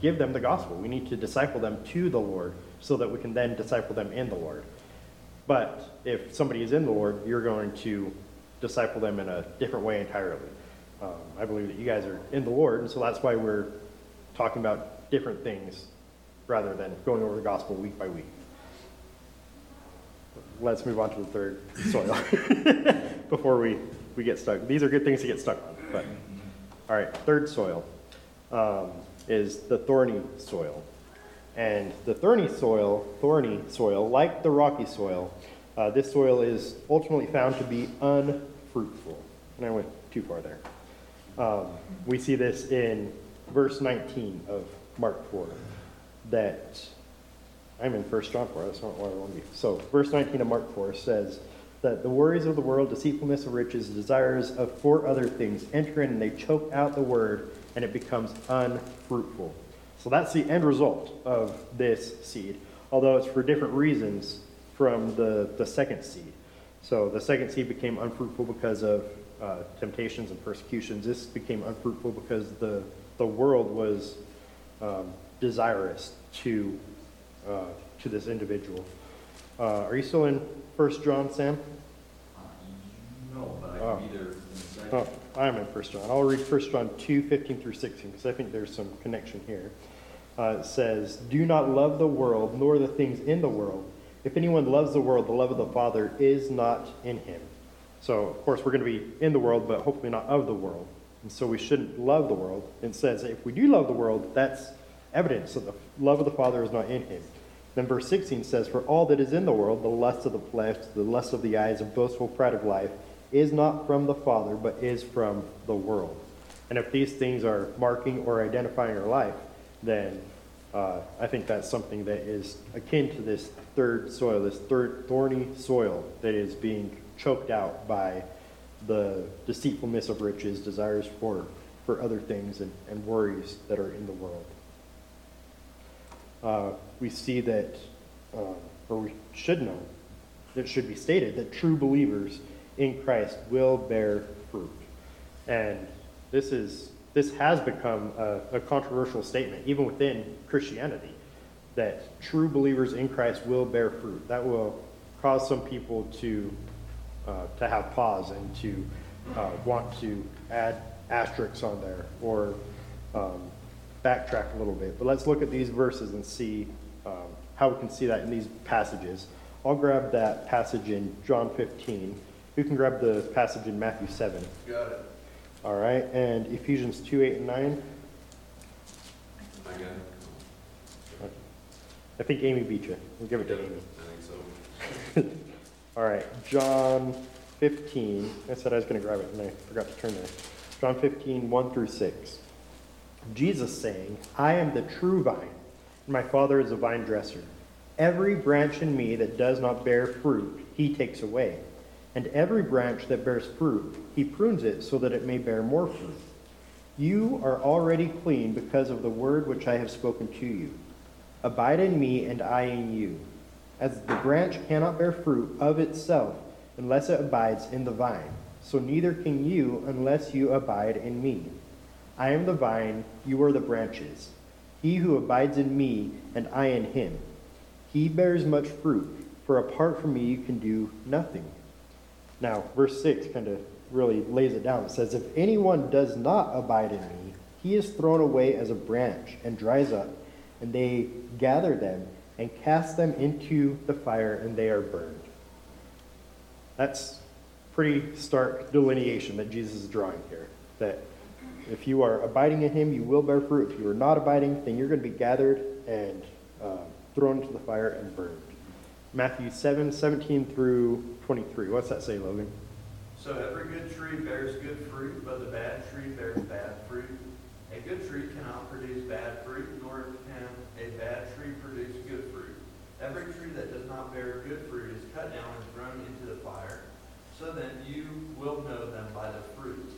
A: give them the gospel. We need to disciple them to the Lord so that we can then disciple them in the Lord. But if somebody is in the Lord, you're going to disciple them in a different way entirely. Um, I believe that you guys are in the Lord, and so that's why we're talking about different things rather than going over the gospel week by week. Let's move on to the third soil before we, we get stuck. These are good things to get stuck on, but, all right, third soil um, is the thorny soil. And the thorny soil, thorny soil, like the rocky soil, uh, this soil is ultimately found to be unfruitful. And I went too far there. Um, we see this in verse 19 of Mark 4, that I'm in 1 John 4, that's not where I want to be. So, verse 19 of Mark 4 says that the worries of the world, deceitfulness of riches, desires of four other things enter in and they choke out the word and it becomes unfruitful. So, that's the end result of this seed, although it's for different reasons from the, the second seed. So, the second seed became unfruitful because of uh, temptations and persecutions. This became unfruitful because the, the world was um, desirous to uh, to this individual. Uh, are you still in First John, Sam?
E: No, but I
A: Oh.
E: can be there in a second.
A: Oh, I'm in First John. I'll read First John 2, 15 through 16, because I think there's some connection here. Uh, it says, Do not love the world, nor the things in the world. If anyone loves the world, the love of the Father is not in him. So, of course, we're going to be in the world, but hopefully not of the world. And so we shouldn't love the world. It says, if we do love the world, that's evidence that the love of the Father is not in him. Then verse 16 says, For all that is in the world, the lust of the flesh, the lust of the eyes, and boastful pride of life, is not from the Father, but is from the world. And if these things are marking or identifying our life, then uh, I think that's something that is akin to this third soil, this third thorny soil that is being choked out by the deceitfulness of riches, desires for, for other things, and, and worries that are in the world. Uh, we see that, uh, or we should know, that should be stated that true believers in Christ will bear fruit. And this is this has become a, a controversial statement, even within Christianity, that true believers in Christ will bear fruit. That will cause some people to uh, to have pause and to uh, want to add asterisks on there or um, backtrack a little bit, but let's look at these verses and see um, how we can see that in these passages. I'll grab that passage in John 15. You can grab the passage in Matthew 7?
B: Got it.
A: All right, and Ephesians 2, 8, and 9.
F: Again?
A: I think Amy beat you. We'll give it to Amy.
F: I think so.
A: All right, John 15. I said I was going to grab it, and I forgot to turn there. John 15, 1 through 6. Jesus saying, I am the true vine, and my Father is a vine dresser. Every branch in me that does not bear fruit, he takes away. And every branch that bears fruit, he prunes it so that it may bear more fruit. You are already clean because of the word which I have spoken to you. Abide in me, and I in you. As the branch cannot bear fruit of itself unless it abides in the vine, so neither can you unless you abide in me. I am the vine, you are the branches. He who abides in me, and I in him, he bears much fruit, for apart from me you can do nothing. Now, verse 6 kind of really lays it down. It says, If anyone does not abide in me, he is thrown away as a branch and dries up, and they gather them and cast them into the fire, and they are burned. That's pretty stark delineation that Jesus is drawing here. That if you are abiding in him, you will bear fruit. If you are not abiding, then you're going to be gathered and uh, thrown into the fire and burned. Matthew 7, 17 through 23. What's that say, Logan?
G: So every good tree bears good fruit, but the bad tree bears bad fruit. A good tree cannot produce bad fruit, nor can a bad tree produce good. Every tree that does not bear good fruit is cut down and thrown into the fire. So then you will know them by the fruit.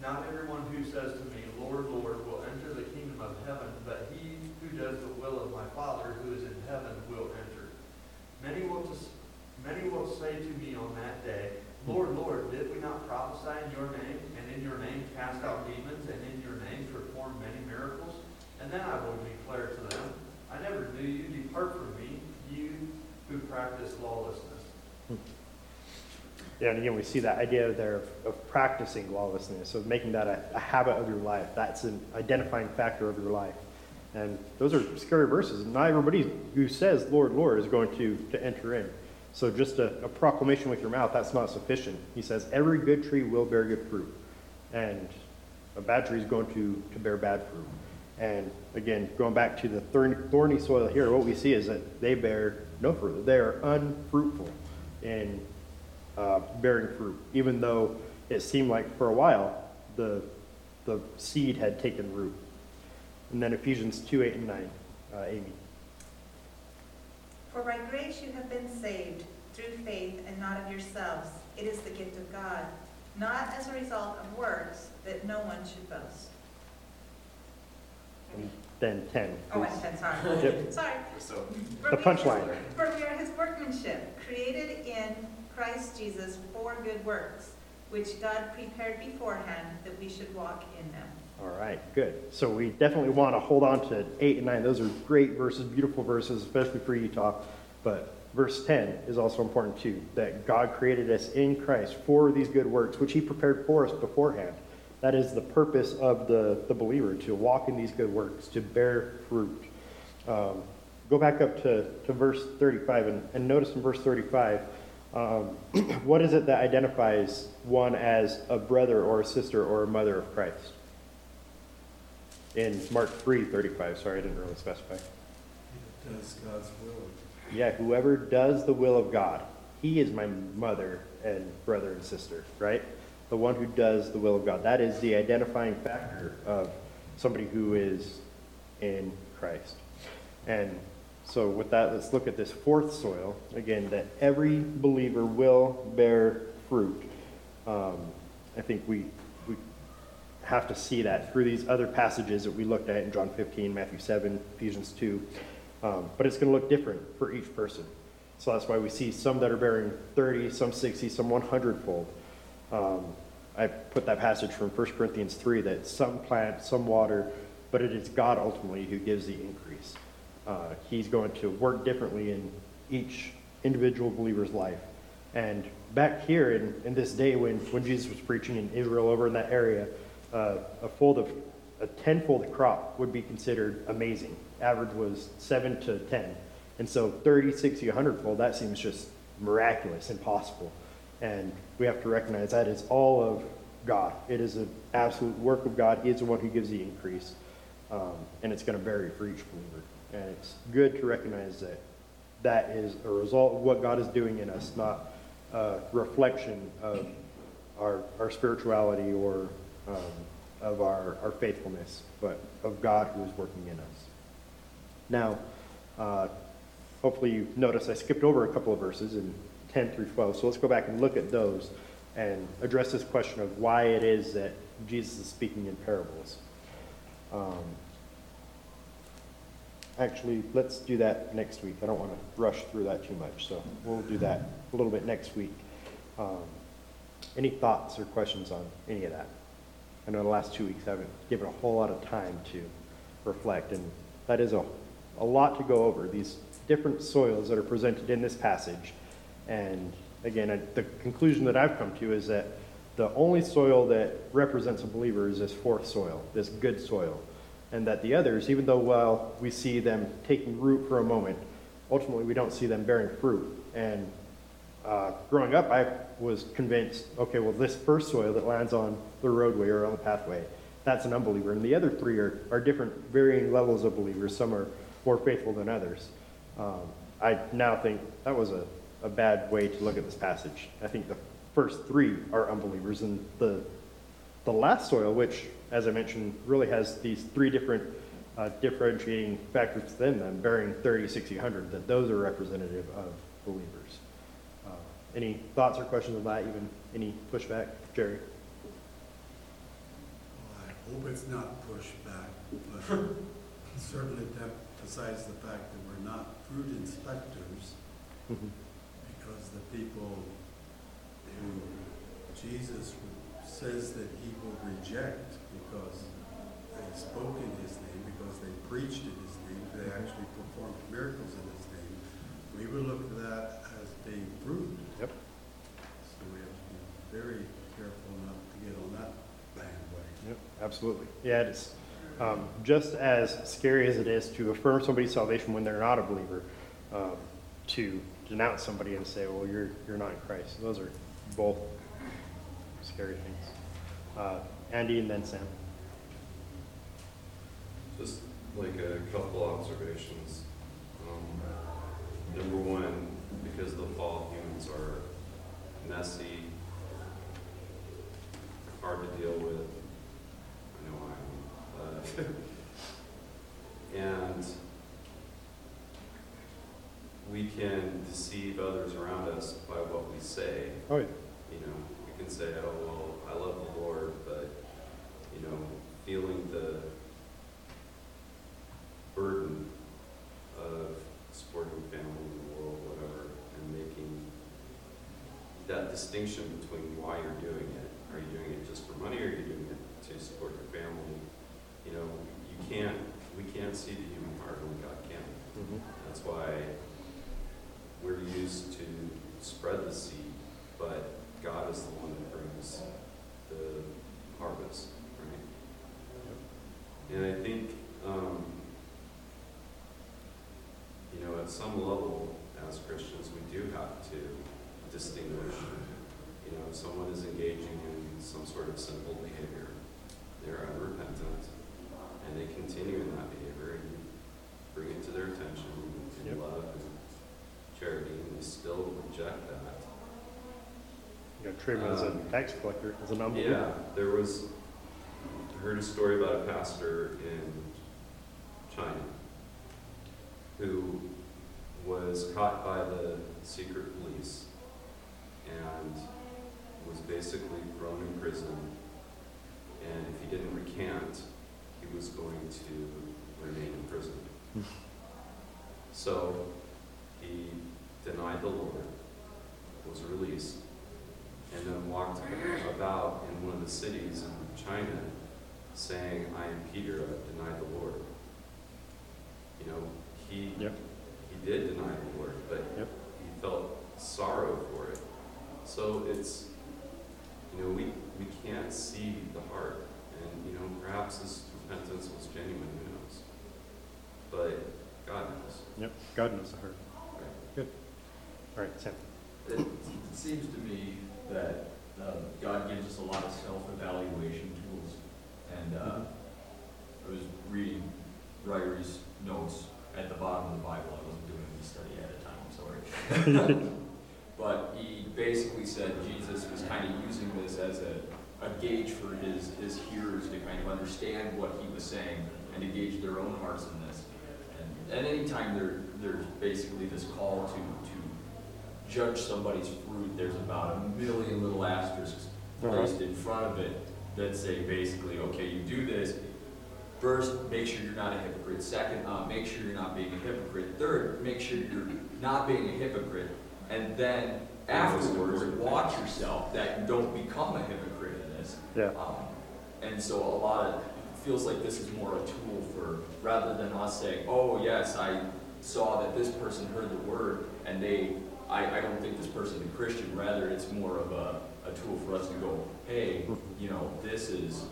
G: Not everyone who says to me, Lord, Lord, will enter the kingdom of heaven, but he who does the will of my Father who is in heaven will enter. Many will, many will say to me on that day, Lord, Lord, did we not prophesy in your name, and in your name cast out demons, and in your name perform many miracles? And then I will declare to them, I never knew you. Depart from me, who practice lawlessness.
A: Yeah, and again, we see that idea there of, of practicing lawlessness, of making that a, a habit of your life. That's an identifying factor of your life. And those are scary verses. Not everybody who says, Lord, Lord, is going to, to enter in. So just a, a proclamation with your mouth, that's not sufficient. He says, every good tree will bear good fruit. And a bad tree is going to, to bear bad fruit. And again, going back to the thorny, thorny soil here, what we see is that they bear no further. They are unfruitful in uh, bearing fruit, even though it seemed like for a while the, the seed had taken root. And then Ephesians 2 8 and 9. Uh, Amy.
D: For by grace you have been saved through faith and not of yourselves. It is the gift of God, not as a result of works, that no one should boast.
A: And then 10.
D: Oh,
A: please.
D: and ten, sorry.
A: Yep.
D: Sorry.
B: So,
A: The punchline.
D: For we are his workmanship, created in Christ Jesus for good works, which God prepared beforehand that we should walk in them.
A: All right, good. So we definitely want to hold on to 8 and 9. Those are great verses, beautiful verses, especially for Utah. But verse 10 is also important too that God created us in Christ for these good works, which He prepared for us beforehand. That is the purpose of the, the believer to walk in these good works, to bear fruit. Um, go back up to, to verse 35 and, and notice in verse 35 um, what is it that identifies one as a brother or a sister or a mother of Christ? In Mark 3 35, sorry, I didn't really specify.
C: It does God's will.
A: Yeah, whoever does the will of God, he is my mother and brother and sister, right? The one who does the will of God. That is the identifying factor of somebody who is in Christ. And so, with that, let's look at this fourth soil again, that every believer will bear fruit. Um, I think we, we have to see that through these other passages that we looked at in John 15, Matthew 7, Ephesians 2. Um, but it's going to look different for each person. So that's why we see some that are bearing 30, some 60, some 100 fold. Um, I put that passage from 1 Corinthians 3 that some plant, some water, but it is God ultimately who gives the increase. Uh, he's going to work differently in each individual believer's life. And back here in, in this day when, when Jesus was preaching in Israel over in that area, uh, a fold of a tenfold crop would be considered amazing. Average was seven to 10. And so 30, 60, 100 fold, that seems just miraculous, impossible. And we have to recognize that is all of God. It is an absolute work of God. He is the one who gives the increase. Um, and it's going to vary for each believer. And it's good to recognize that that is a result of what God is doing in us, not a reflection of our, our spirituality or um, of our, our faithfulness, but of God who is working in us. Now, uh, hopefully you noticed I skipped over a couple of verses in 10 through 12, so let's go back and look at those and address this question of why it is that Jesus is speaking in parables. Um, actually, let's do that next week. I don't want to rush through that too much, so we'll do that a little bit next week. Um, any thoughts or questions on any of that? I know the last two weeks I haven't given a whole lot of time to reflect, and that is a, a lot to go over. These different soils that are presented in this passage. And again, I, the conclusion that I've come to is that the only soil that represents a believer is this fourth soil, this good soil. And that the others, even though while we see them taking root for a moment, ultimately we don't see them bearing fruit. And uh, growing up, I was convinced, okay, well, this first soil that lands on the roadway or on the pathway, that's an unbeliever. And the other three are, are different, varying levels of believers. Some are more faithful than others. Um, I now think that was a, a bad way to look at this passage. I think the first three are unbelievers, and the, the last soil, which, as I mentioned, really has these three different uh, differentiating factors within them, bearing 30, 60, 100, that those are representative of believers. Uh, any thoughts or questions on that? Even any pushback, Jerry?
C: Well, I hope it's not pushback, but certainly it emphasizes the fact that we're not fruit inspectors because the people who Jesus says that he will reject because they spoke in his name, because they preached in his name, they actually performed miracles in his name, we would look at that as being fruit.
A: Yep.
C: So we have to be very careful not to get on that bandwagon.
A: Yep, absolutely. Yeah, it is. Um, just as scary as it is to affirm somebody's salvation when they're not a believer, um, to denounce somebody and say, well, you're, you're not in Christ. Those are both scary things. Uh, Andy and then Sam.
F: Just like a couple observations. Um, Number one, because the fall humans are messy, hard to deal with. I know I am. uh, And we can deceive others around us by what we say.
A: Oh, yeah.
F: You know, we can say, oh, well, I love the Lord, but, you know, feeling the burden of supporting family in the world, whatever, and making that distinction between why you're doing it. Are you doing it just for money, or are you doing it to support your family? You know, you can't, we can't see the human heart, only God can.
A: Mhm.
F: That's why we're used to spread the seed, but God is the one that brings the harvest, right? And I think, um, you know, at some level, as Christians, we do have to distinguish. You know, if someone is engaging in some sort of sinful behavior, they're unrepentant, and they continue in that behavior, and you bring it to their attention in
A: Yep.
F: love charity, and they still reject that.
A: You know, him as a
F: Um,
A: tax collector, as an unbeliever.
F: Yeah, there was, I heard a story about a pastor in China who was caught by the secret police and was basically thrown in prison. And if he didn't recant, he was going to remain in prison. So he denied the Lord, was released, and then walked about in one of the cities in China saying, I am Peter, I've denied the Lord. You know, he,
A: yep.
F: he did deny the Lord, but
A: yep.
F: he felt sorrow for it. So it's, you know, we, we can't see the heart. And, you know, perhaps his repentance was genuine, who knows? But God knows.
A: Yep, God knows the heart. All right, Sam.
E: It seems to me that uh, God gives us a lot of self-evaluation tools. And uh, I was reading Ryrie's notes at the bottom of the Bible. I wasn't doing any study at the time, I'm sorry. But he basically said Jesus was kind of using this as a, a gauge for his, his hearers to kind of understand what he was saying and to gauge their own hearts in this. And, at any time, there, there's basically this call to judge somebody's fruit, there's about a million little asterisks
A: Uh-huh.
E: placed in front of it that say basically, okay, you do this. First, make sure you're not a hypocrite. Second, uh, make sure you're not being a hypocrite. Third, make sure you're not being a hypocrite. And then afterwards, watch yourself that you don't become a hypocrite in this.
A: Yeah.
E: Um, and so a lot of, feels like this is more a tool for, rather than us saying, oh, yes, I saw that this person heard the word, and they, I, I don't think this person's a Christian, rather it's more of a, a tool for us to go, hey, you know, this is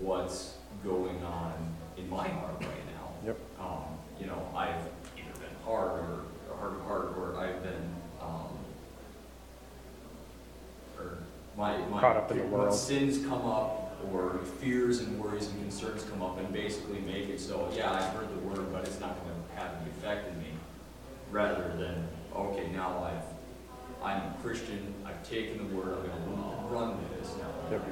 E: what's going on in my heart right now.
A: Yep.
E: Um, you know, I've either been hard or, or hard of heart, or I've been, um, or my, my.
A: Caught up in the world.
E: Sins come up, or fears and worries and concerns come up, and basically make it so, yeah, I've heard the word, but it's not gonna have any effect in me. Rather than, okay, now I've, I'm a Christian, I've taken the word, I'm gonna run with this now,
A: Yep.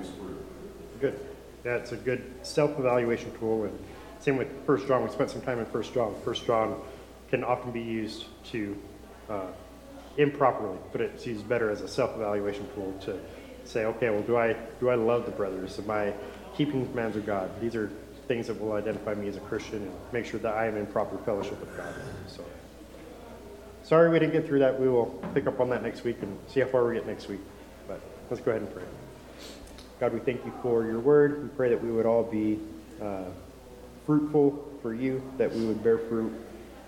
A: Good. That's a good self-evaluation tool, and same with First John. We spent some time in First John. First John can often be used to uh, improperly, but it's used better as a self-evaluation tool to say, okay, well, do I do I love the brothers? Am I keeping the commands of God? These are things that will identify me as a Christian and make sure that I am in proper fellowship with God. So, sorry we didn't get through that. We will pick up on that next week and see how far we get next week. But let's go ahead and pray. God, we thank you for your word. We pray that we would all be uh, fruitful for you, that we would bear fruit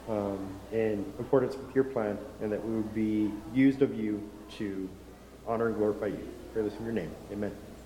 A: um, in accordance with your plan, and that we would be used of you to honor and glorify you. Pray this in your name. Amen.